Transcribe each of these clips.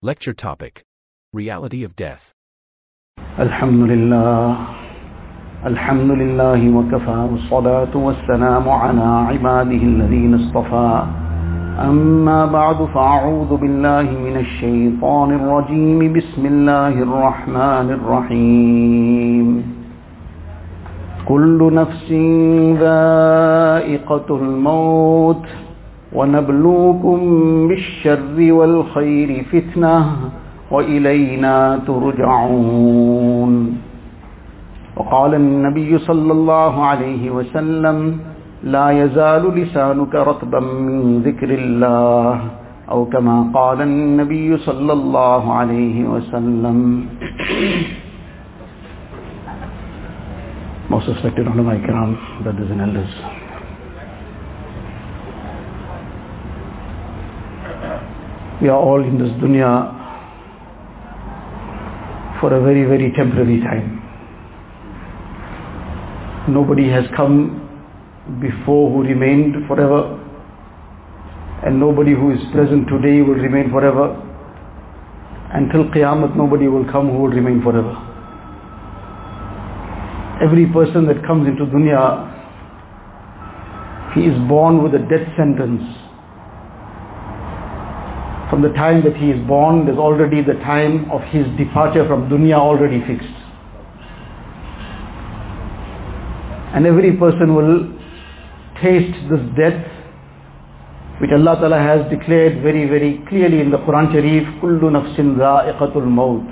Lecture topic Reality of Death. الحمد لله الحمد لله وكفى والصلاة والسلام على عباده الذين اصطفى أما بعد فأعوذ بالله من الشيطان الرجيم بسم الله الرحمن الرحيم كل نفس ذائقة الموت ونبلوكم بالشر والخير فتنة وإلينا ترجعون وقال النبي صلى الله عليه وسلم لا يزال لسانك رطبا من ذكر الله أو كما قال النبي صلى الله عليه وسلم Most respected ulama ikram, brothers and elders. We are all in this dunya for a very, very temporary time. Nobody has come before who remained forever, and nobody who is present today will remain forever. Until Qiyamah, nobody will come who will remain forever. Every person that comes into dunya, he is born with a death sentence. From the time that he is born, there's already the time of his departure from dunya already fixed. And every person will taste this death, which Allah Ta'ala has declared very, very clearly in the Quran Sharif, Kullu nafsin za'iqatul maut.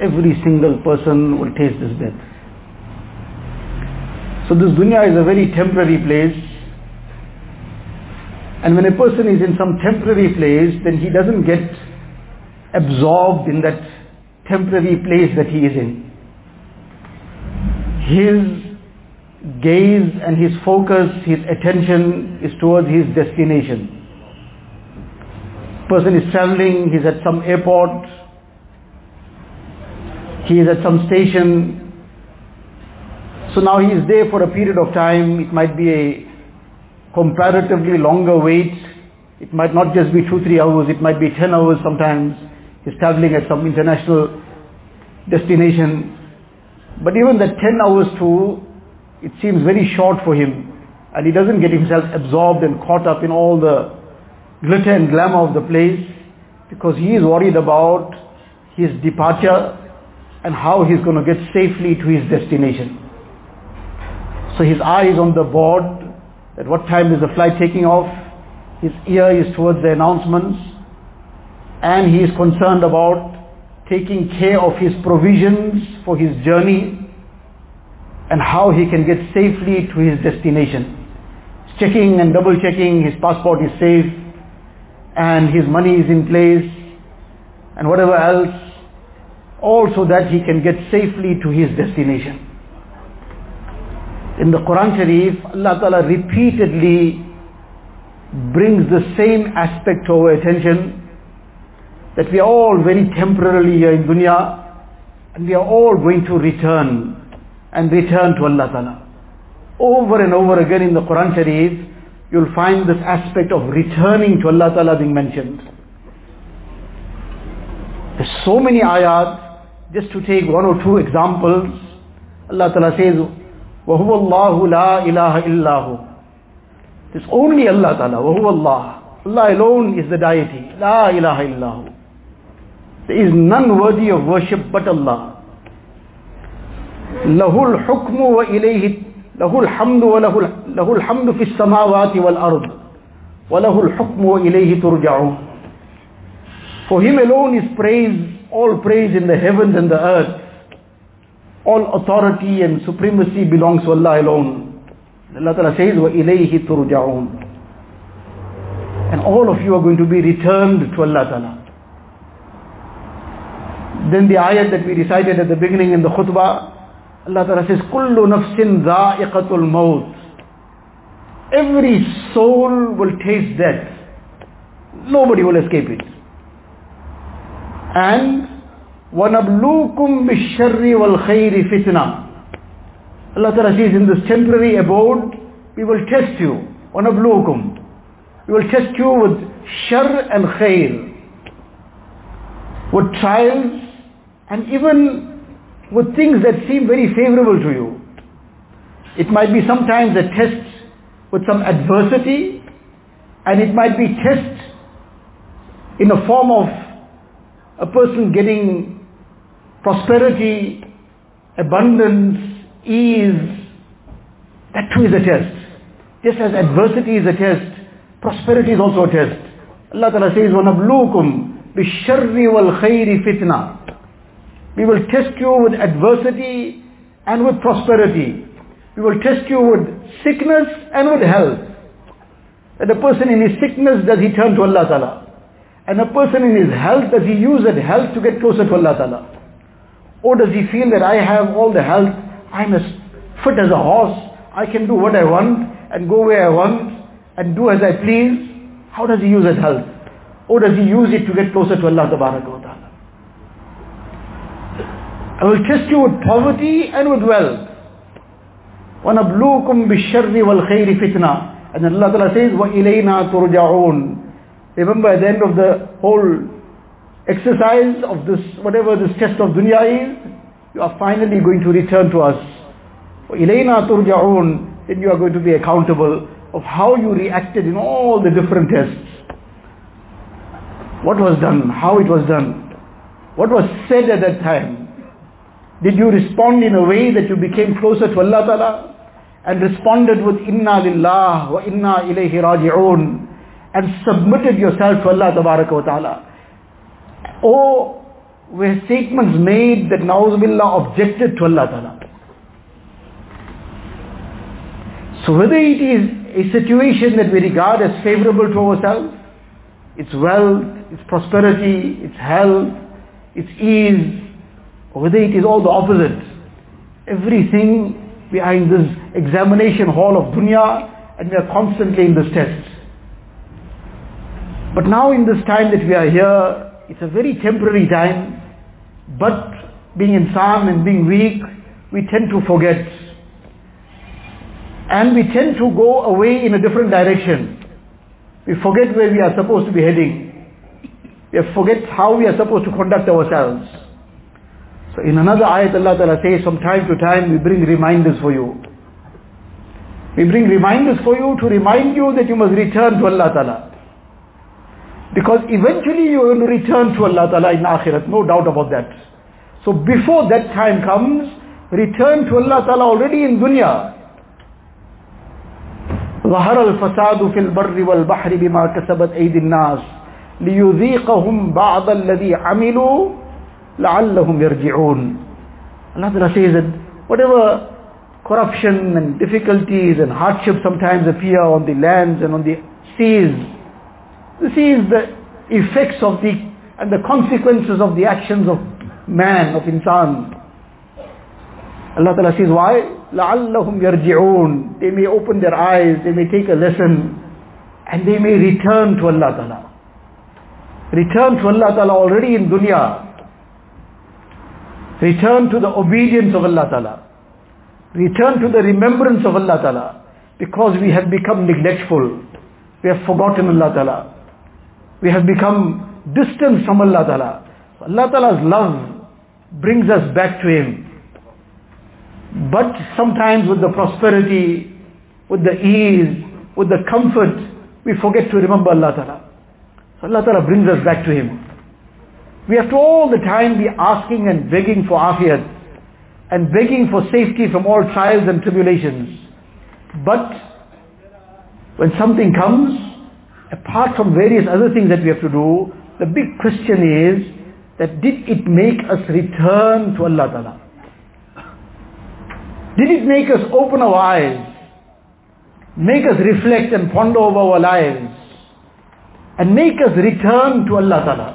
Every single person will taste this death. So this dunya is a very temporary place. And when a person is in some temporary place, then he doesn't get absorbed in that temporary place that he is in. His gaze and his focus, his attention is towards his destination. Person is traveling, he's at some airport, he is at some station. So now he is there for a period of time. It might be a comparatively longer wait. It might not just be two, three hours, it might be 10 hours sometimes. He's traveling at some international destination. But even that 10 hours too, it seems very short for him. And he doesn't get himself absorbed and caught up in all the glitter and glamour of the place because he is worried about his departure and how he's going to get safely to his destination. So his eye is on the board at what time is the flight taking off. His ear is towards the announcements. And he is concerned about taking care of his provisions for his journey and how he can get safely to his destination. He's checking and double checking his passport is safe and his money is in place and whatever else, all so that he can get safely to his destination. In the Quran Sharif, Allah Ta'ala repeatedly brings the same aspect to our attention that we are all very temporarily here in dunya and we are all going to return and return to Allah Ta'ala. Over and over again in the Quran Sharif, you'll find this aspect of returning to Allah Ta'ala being mentioned. There's so many ayat, just to take one or two examples, Allah Ta'ala says, وَهُوَ اللَّهُ لَا إِلَهَ إِلَّا There's only Allah Ta'ala, وَهُوَ اللَّهُ Allah alone is the deity, La ilaha illahu. There is none worthy of worship but Allah. له الحكم وإليه له الحمد وله له الحمد في السماوات والأرض وله الحكم وإليه ترجعون For him alone is praise, all praise in the heavens and the earth. All authority and supremacy belongs to Allah alone. Allah Ta'ala says, وَإِلَيْهِ تُرْجَعُونَ And all of you are going to be returned to Allah Ta'ala. Then the ayat that we recited at the beginning in the khutbah, Allah Ta'ala says, كُلُّ نَفْسٍ ذَائِقَةُ الْمَوْتِ Every soul will taste death. Nobody will escape it. And وَنَبْلُوكُمْ بِالشَّرِّ وَالْخَيْرِ فِتْنَةً Allah Ta'ala says, in this temporary abode, we will test you. وَنَبْلُوكُمْ We will test you with shar and khair. with trials, and even with things that seem very favorable to you. It might be sometimes a test with some adversity, and it might be test in the form of a person getting prosperity, abundance, ease. That too is a test. Just as adversity is a test, prosperity is also a test. Allah Ta'ala says, وَنَبْلُوكُمْ بِالشَّرِّ وَالْخَيْرِ فِتْنَةً We will test you with adversity and with prosperity. We will test you with sickness and with health. That a person in his sickness, does he turn to Allah Ta'ala? And a person in his health, does he use that health to get closer to Allah Ta'ala? Or does he feel that I have all the health, I'm as fit as a horse, I can do what I want and go where I want and do as I please? How does he use that health? Or does he use it to get closer to Allah Ta'ala? I will test you with poverty and with wealth. وَنَبْلُوكُمْ بِالشَّرِّ وَالْخَيْرِ فِتْنَةً And then Allah Ta'ala says, وَإِلَيْنَا تُرْجَعُونَ Remember at the end of the whole exercise of this, whatever this test of dunya is, you are finally going to return to us. Ilayna turja'un, then you are going to be accountable of how you reacted in all the different tests. What was done, how it was done, what was said at that time. Did you respond in a way that you became closer to Allah Ta'ala and responded with Inna Lillah wa Inna Ilayhi Raji'un and submitted yourself to Allah Ta'ala? Or where statements made that Nauzubillah objected to Allah Ta'ala? So whether it is a situation that we regard as favorable to ourselves, its wealth, its prosperity, its health, its ease, or whether it is all the opposite. Everything behind this examination hall of dunya and we are constantly in this test. But now in this time that we are here, it's a very temporary time, but being insan and being weak, we tend to forget. And we tend to go away in a different direction. We forget where we are supposed to be heading. We forget how we are supposed to conduct ourselves. So in another ayat Allah Ta'ala says from time to time we bring reminders for you. We bring reminders for you to remind you that you must return to Allah Ta'ala. Because eventually you will return to Allah Ta'ala in Akhirat, no doubt about that. So before that time comes, return to Allah Ta'ala already in dunya. ظهر الفساد في البر والبحر بما كسبت أيدي الناس ليذيقهم بعض الذي عملوا لَعَلَّهُمْ يَرْجِعُونَ Allah Ta'ala says that whatever corruption and difficulties and hardships sometimes appear on the lands and on the seas, this is the effects of the and the consequences of the actions of man, of insan. Allah Ta'ala says, why? لَعَلَّهُمْ يَرْجِعُونَ They may open their eyes, they may take a lesson, and they may return to Allah Ta'ala. Return to Allah Ta'ala already in dunya. Return to the obedience of Allah Ta'ala. Return to the remembrance of Allah Ta'ala. Because we have become neglectful. We have forgotten Allah Ta'ala. We have become distant from Allah Ta'ala. Allah Ta'ala's love brings us back to Him. But sometimes with the prosperity, with the ease, with the comfort, we forget to remember Allah Ta'ala. So Allah Ta'ala brings us back to Him. We have to all the time be asking and begging for afiyat and begging for safety from all trials and tribulations. But when something comes, apart from various other things that we have to do, the big question is that did it make us return to Allah Ta'ala? Did it make us open our eyes? Make us reflect and ponder over our lives? And make us return to Allah Ta'ala?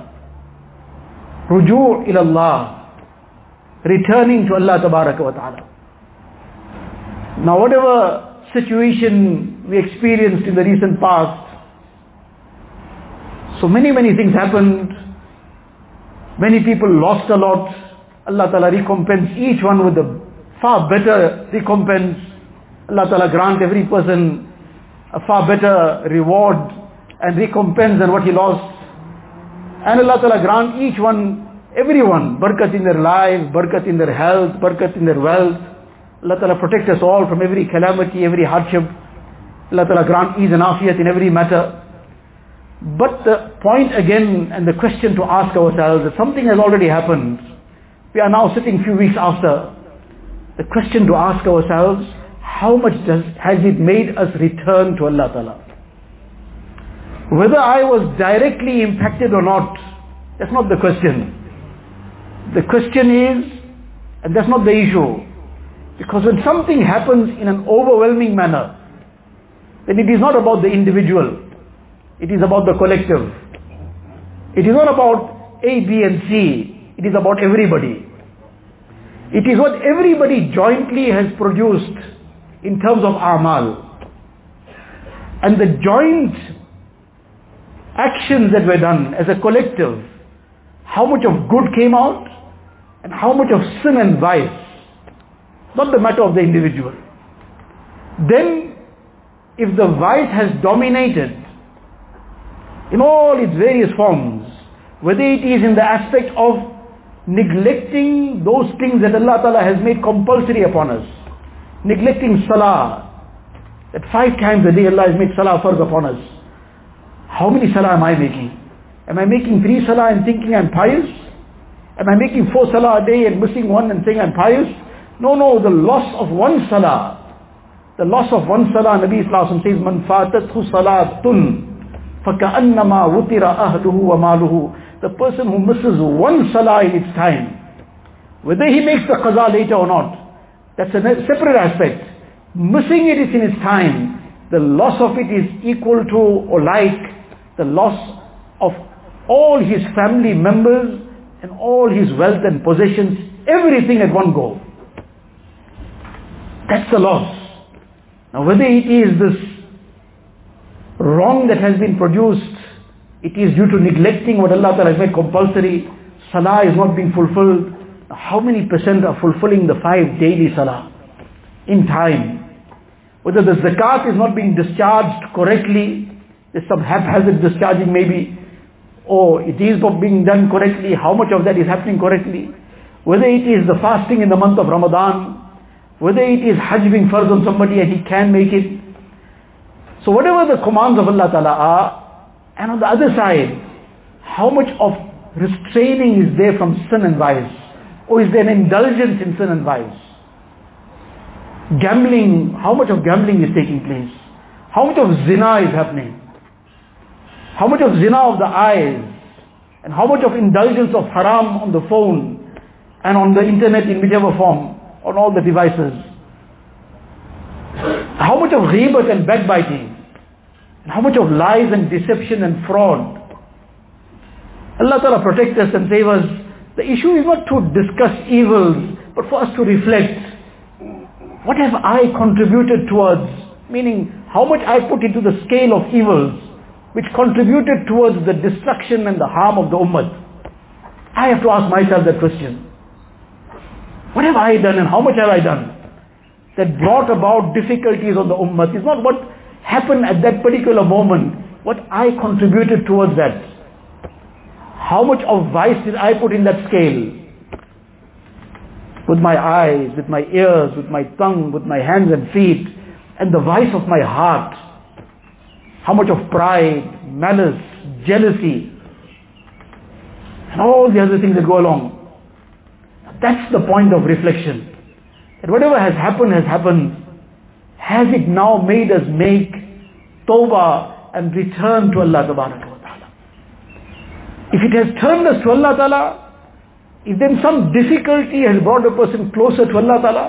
Ruju' ila Allah. Returning to Allah Ta'ala. Now whatever situation we experienced in the recent past, so many, many things happened. Many people lost a lot. Allah Ta'ala recompense each one with a far better recompense. Allah Ta'ala grant every person a far better reward and recompense than what he lost. And Allah Ta'ala grant each one, everyone, barakat in their lives, barakat in their health, barakat in their wealth. Allah Ta'ala protect us all from every calamity, every hardship. Allah Ta'ala grant ease and afiyat in every matter. But the point again and the question to ask ourselves that something has already happened. We are now sitting a few weeks after. The question to ask ourselves, how much does, has it made us return to Allah Ta'ala? Whether I was directly impacted or not, that's not the question. The question is, and that's not the issue, because when something happens in an overwhelming manner, then it is not about the individual, it is about the collective. It is not about A, B and C, it is about everybody. It is what everybody jointly has produced in terms of amal. And the joint actions that were done as a collective, how much of good came out and how much of sin and vice, not the matter of the individual. Then, if the vice has dominated in all its various forms, whether it is in the aspect of neglecting those things that Allah Ta'ala has made compulsory upon us. Neglecting salah. That five times a day Allah has made salah farz upon us. How many salah am I making? Am I making three salah and thinking I'm pious? Am I making four salah a day and missing one and saying I'm pious? No, no, the loss of one salah. The loss of one salah, Nabi Islam says, Man fatathu salatun. فَكَأَنَّمَا وُتِرَ أَهْلُهُ وَمَالُهُ the person who misses one salah in its time, whether he makes the qaza later or not, that's a separate aspect. Missing it is in its time, the loss of it is equal to or like the loss of all his family members and all his wealth and possessions, everything at one go. That's the loss. Now whether it is this wrong that has been produced it is due to neglecting what Allah has made compulsory. Salah is not being fulfilled. How many percent are fulfilling the five daily salah in time? Whether the zakat is not being discharged correctly, there's some haphazard discharging maybe, or it is not being done correctly, how much of that is happening correctly? Whether it is the fasting in the month of Ramadan, whether it is Hajj being farz on somebody and he can make it. So whatever the commands of Allah Ta'ala are, and on the other side, how much of restraining is there from sin and vice? Or is there an indulgence in sin and vice? Gambling, how much of gambling is taking place? How much of zina is happening? How much of zina of the eyes? And how much of indulgence of haram on the phone and on the internet in whichever form, on all the devices? How much of ghibat and backbiting? And how much of lies and deception and fraud. Allah Ta'ala protect us and save us. The issue is not to discuss evils, but for us to reflect. What have I contributed towards? Meaning, how much I put into the scale of evils, which contributed towards the destruction and the harm of the ummah. I have to ask myself that question. What have I done and how much have I done? That brought about difficulties on the ummah. It's not what happened at that particular moment, what I contributed towards that. How much of vice did I put in that scale? With my eyes, with my ears, with my tongue, with my hands and feet, and the vice of my heart. How much of pride, malice, jealousy, and all the other things that go along. That's the point of reflection. That whatever has happened has happened has it now made us make tawbah and return to Allah Subhanahu Wa Ta'ala? If it has turned us to Allah Ta'ala, if then some difficulty has brought a person closer to Allah Ta'ala,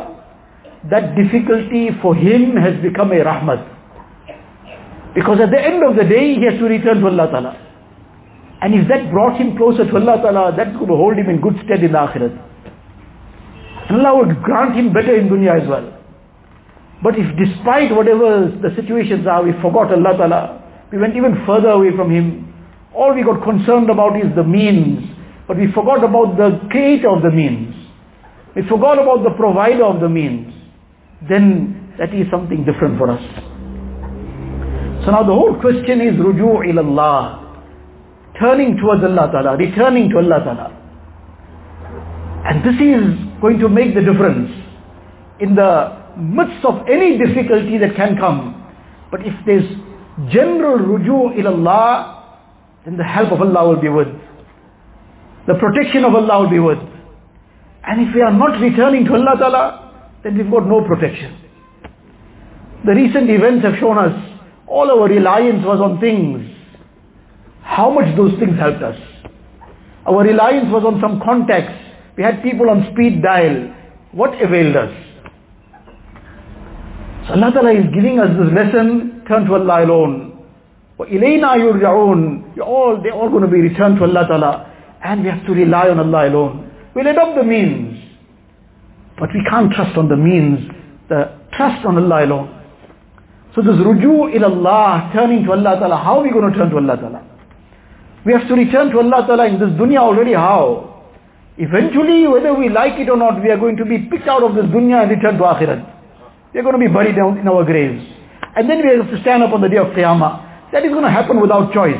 that difficulty for him has become a rahmat. Because at the end of the day, he has to return to Allah Ta'ala. And if that brought him closer to Allah Ta'ala, that could hold him in good stead in the akhirat. Allah would grant him better in dunya as well. But if despite whatever the situations are, we forgot Allah Ta'ala, we went even further away from Him, all we got concerned about is the means, but we forgot about the creator of the means. We forgot about the provider of the means. Then that is something different for us. So now the whole question is ruju' ilallah. turning towards Allah Ta'ala, returning to Allah Ta'ala. And this is going to make the difference in the midst of any difficulty that can come. But if there's general ruju ilallah, then the help of Allah will be with. The protection of Allah will be with. And if we are not returning to Allah Ta'ala, then we've got no protection. The recent events have shown us all our reliance was on things. How much those things helped us. Our reliance was on some contacts. We had people on speed dial. What availed us? So Allah Ta'ala is giving us this lesson, turn to Allah alone. وَإِلَيْنَا يُرْجَعُونَ You're all, they're all going to be returned to Allah Ta'ala. And we have to rely on Allah alone. We'll adopt the means. But we can't trust on the means. The trust on Allah alone. So this ruju Allah, turning to Allah Ta'ala, how are we going to turn to Allah Ta'ala? We have to return to Allah Ta'ala in this dunya already, how? Eventually, whether we like it or not, we are going to be picked out of this dunya and return to akhirat. We are going to be buried down in our graves. And then we have to stand up on the day of Qiyamah. That is going to happen without choice.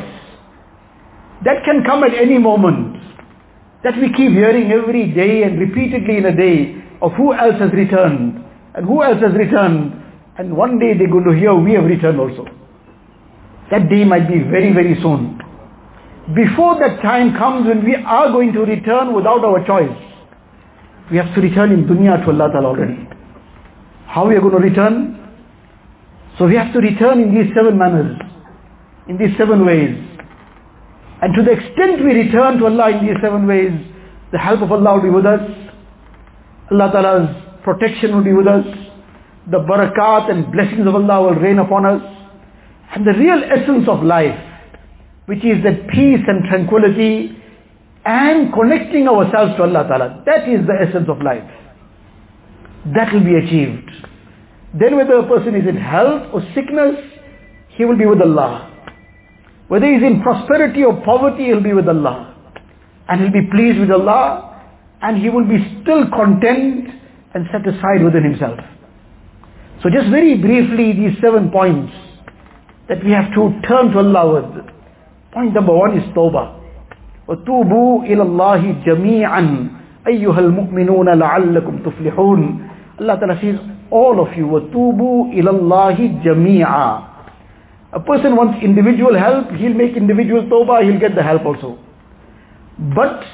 That can come at any moment. That we keep hearing every day and repeatedly in a day of who else has returned and who else has returned. And one day they're going to hear we have returned also. That day might be very, very soon. Before that time comes when we are going to return without our choice, we have to return in dunya to Allah Ta'ala already. How we are going to return? So we have to return in these seven manners, in these seven ways. And to the extent we return to Allah in these seven ways, the help of Allah will be with us. Allah Ta'ala's protection will be with us. The barakat and blessings of Allah will rain upon us. And the real essence of life, which is that peace and tranquility and connecting ourselves to Allah Ta'ala, that is the essence of life That will be achieved. Then whether a person is in health or sickness, he will be with Allah. Whether he is in prosperity or poverty, he'll be with Allah. And he'll be pleased with Allah, and he will be still content and satisfied within himself. So just very briefly, these seven points that we have to turn to Allah with. Point number one is tawbah. وَتُوبُوا إِلَى اللَّهِ جَمِيعًا أَيُّهَا الْمُؤْمِنُونَ لَعَلَّكُمْ تُفْلِحُونَ Allah Ta'ala says, all of you, وَتُوبُوا إِلَى اللَّهِ جَمِيعًا A person wants individual help, he'll make individual tawbah, he'll get the help also. But,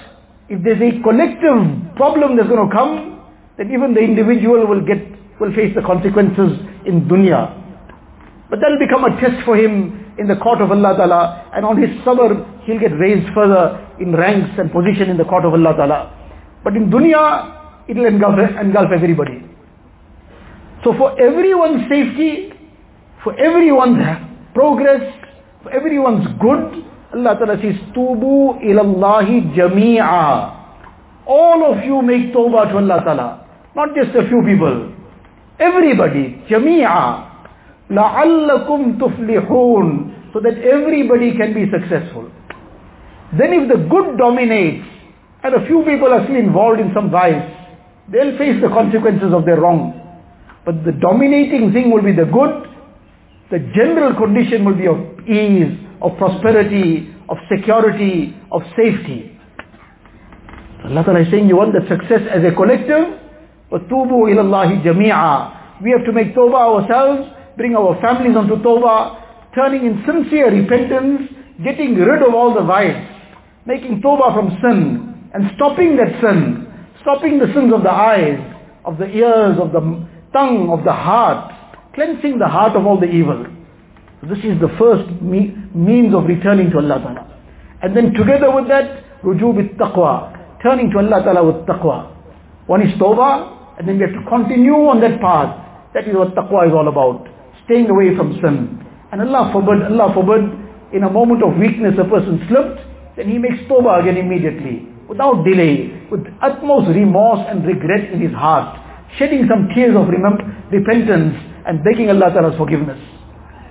if there's a collective problem that's going to come, then even the individual will get, will face the consequences in dunya. But that'll become a test for him in the court of Allah Ta'ala, and on his sabr, he'll get raised further in ranks and position in the court of Allah Ta'ala. But in dunya, it'll engulf, engulf everybody. So for everyone's safety, for everyone's progress, for everyone's good, Allah Ta'ala says, Tubu ilallahi jami'a. All of you make tawbah to Allah Ta'ala. Not just a few people. Everybody, jami'a. لَعَلَّكُمْ تُفْلِحُونَ So that everybody can be successful. Then if the good dominates, and a few people are still involved in some vice, they'll face the consequences of their wrong. But the dominating thing will be the good, the general condition will be of ease, of prosperity, of security, of safety. Allah Ta'ala is saying you want the success as a collective, وَتُوبُوا إِلَى اللَّهِ جَمِيعًا We have to make tawbah ourselves, bring our families onto tawbah, turning in sincere repentance, getting rid of all the vice, making tawbah from sin, and stopping that sin, stopping the sins of the eyes, of the ears, of the tongue, of the heart, cleansing the heart of all the evil. This is the first me- means of returning to Allah Ta'ala. And then together with that, rujub with taqwa, turning to Allah Ta'ala with taqwa. One is tawbah, and then we have to continue on that path. That is what taqwa is all about. Staying away from sin. And Allah forbid, Allah forbid, in a moment of weakness a person slipped, then he makes tawbah again immediately, without delay, with utmost remorse and regret in his heart, shedding some tears of repentance and begging Allah Ta'ala's forgiveness.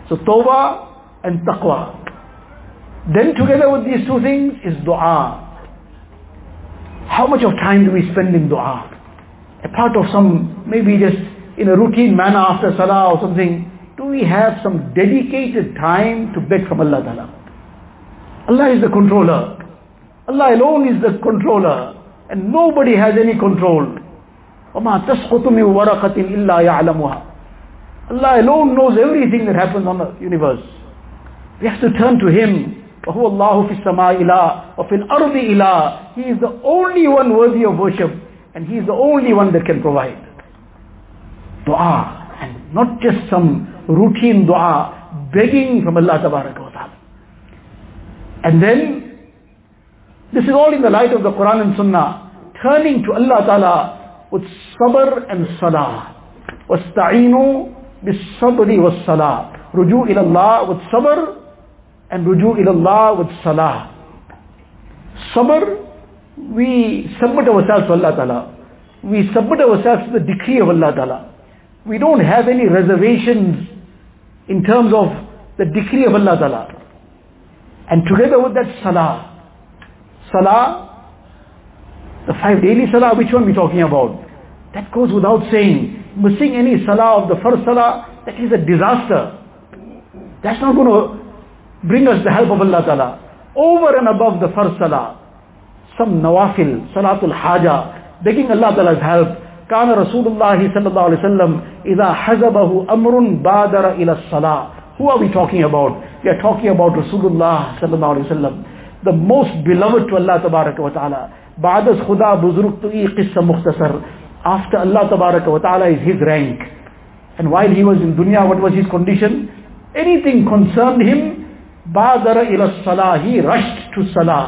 So tawbah and taqwa. Then together with these two things is dua. How much of time do we spend in dua? A part of some, maybe just in a routine manner after salah or something, do we have some dedicated time to beg from Allah Ta'ala? Allah is the controller. Allah alone is the controller. And nobody has any control. وَمَا تَسْقُطُ مِنْ وَرَقَةٍ إِلَّا يَعْلَمُهَا Allah alone knows everything that happens on the universe. We have to turn to Him. وَهُوَ اللَّهُ فِي السَّمَاءِ إِلَىٰ وَفِي الْأَرْضِ إِلَىٰ He is the only one worthy of worship. And He is the only one that can provide. Dua. And not just some routine dua, begging from Allah Ta'ala. And then, this is all in the light of the Quran and Sunnah. Turning to Allah Ta'ala with sabr and salah. وَاسْتَعِينُوا بِالصَّبْرِ وَالصَّلَاةِ Ruju ila Allah with sabr and ruju ila Allah with salah. Sabr, we submit ourselves to Allah Ta'ala. We submit ourselves to the decree of Allah Ta'ala. We don't have any reservations in terms of the decree of Allah Ta'ala. And together with that salah, salah, the five daily salah, which one we talking about? That goes without saying. Missing any salah of the first salah, that is a disaster. That's not going to bring us the help of Allah Ta'ala. Over and above the first salah, some nawafil, salatul haja, begging Allah Ta'ala's help. كان رسول الله صلى الله عليه وسلم إذا حزبه أمر بادر إلى الصلاة Who are we talking about? We are talking about Rasulullah صلى الله عليه وسلم The most beloved to Allah تبارك وتعالى بعد از خدا بزرگ تو ای قصة مختصر After Allah تبارك وتعالى is his rank And while he was in dunya what was his condition? Anything concerned him بادر إلى الصلاة He rushed to salah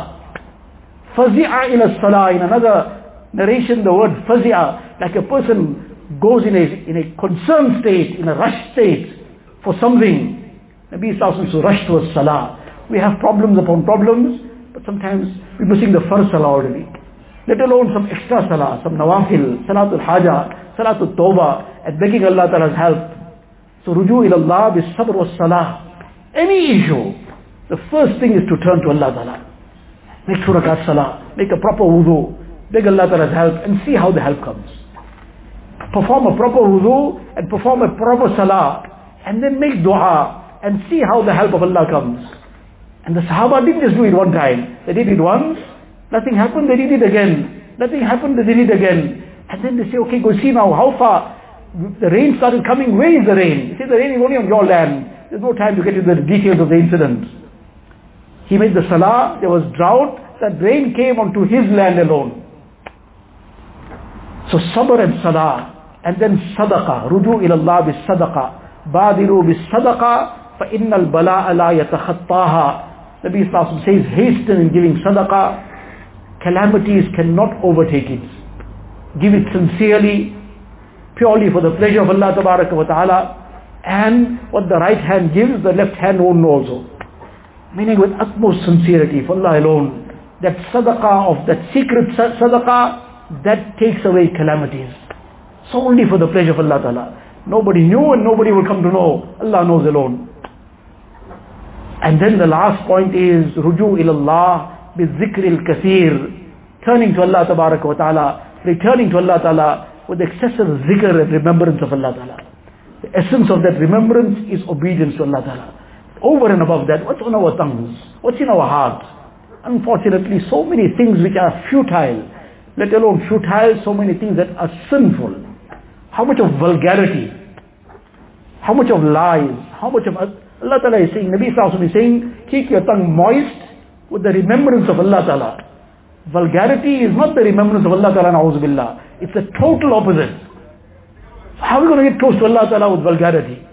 فزع إلى الصلاة In another narration the word fazia, like a person goes in a, in a concerned state, in a rush state for something. Nabi Sallallahu to rush towards salah. We have problems upon problems, but sometimes we're missing the first salah already. Let alone some extra salah, some nawafil, salatul haja, salatul tawbah, and begging Allah Ta'ala's help. So ruju ilallah bis sabr was salah. Any issue, the first thing is to turn to Allah Ta'ala. Make two rakat salah, make a proper wudu, Beg Allah Ta'ala's help and see how the help comes. Perform a proper wudu and perform a proper salah and then make dua and see how the help of Allah comes. And the Sahaba didn't just do it one time. They did it once, nothing happened, they did it again. Nothing happened, they did it again. And then they say, okay, go see now how far. The rain started coming, where is the rain? He said, the rain is only on your land. There's no time to get into the details of the incident. He made the salah, there was drought, that rain came onto his land alone. So sabr and salah, and then sadaqah, ruju ila Allah bis sadaqah, badiru bis sadaqah, fa innal bala'a la yatakhattaha. Nabi Sallallahu says, hasten in giving sadaqah, calamities cannot overtake it. Give it sincerely, purely for the pleasure of Allah wa ta'ala, and what the right hand gives, the left hand won't know also. Meaning with utmost sincerity for Allah alone. That sadaqah of that secret sadaqah that takes away calamities. So only for the pleasure of Allah Ta'ala. Nobody knew and nobody will come to know. Allah knows alone. And then the last point is ruju ilallah bizikr al-kathir. Turning to Allah wa ta'ala, returning to Allah Ta'ala with excessive zikr and remembrance of Allah Ta'ala. The essence of that remembrance is obedience to Allah Ta'ala. Over and above that, what's on our tongues? What's in our hearts? Unfortunately, so many things which are futile, let alone futile, so many things that are sinful. How much of vulgarity, how much of lies, how much of Allah Ta'ala is saying, Nabi Sallallahu is saying, keep your tongue moist with the remembrance of Allah Ta'ala. Vulgarity is not the remembrance of Allah Ta'ala, billah. It's the total opposite. So how are we going to get close to Allah Ta'ala with vulgarity?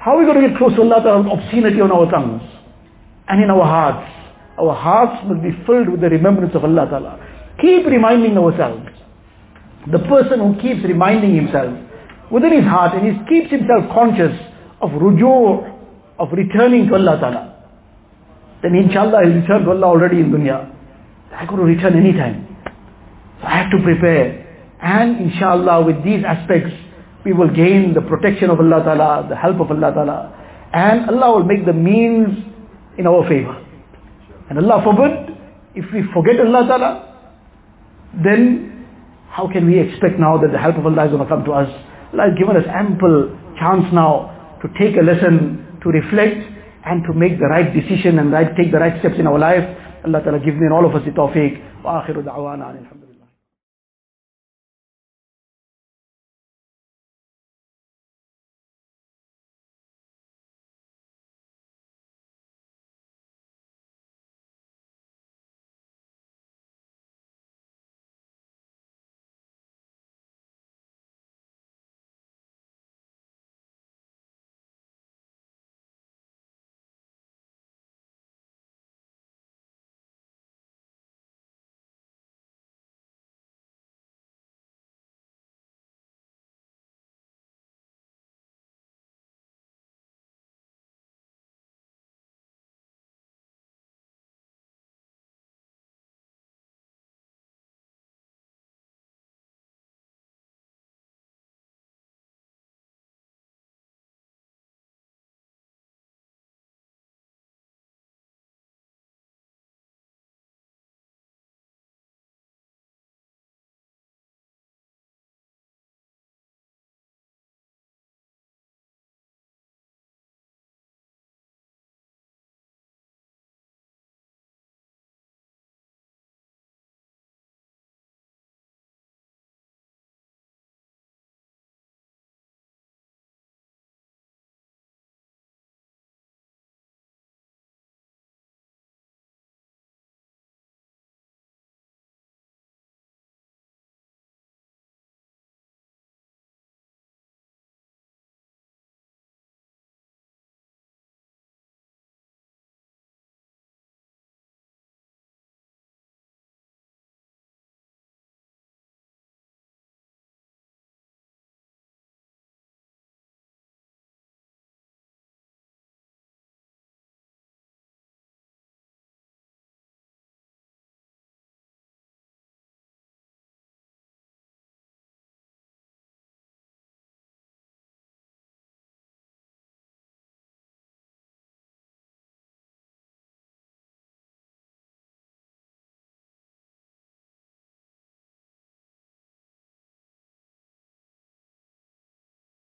How are we going to get close to Allah Ta'ala with obscenity on our tongues? And in our hearts. Our hearts must be filled with the remembrance of Allah Ta'ala. Keep reminding ourselves. The person who keeps reminding himself within his heart and he keeps himself conscious of rujur, of returning to Allah Ta'ala, then inshallah he'll return to Allah already in dunya. I could return anytime. So I have to prepare. And inshallah with these aspects, we will gain the protection of Allah Ta'ala, the help of Allah Ta'ala. And Allah will make the means in our favor. And Allah forbid, if we forget Allah Ta'ala, then how can we expect now that the help of Allah is going to come to us? Allah has given us ample chance now to take a lesson, to reflect, and to make the right decision and right, take the right steps in our life. Allah Ta'ala give me and all of us the tawfiq. Wa akhiru da'wana.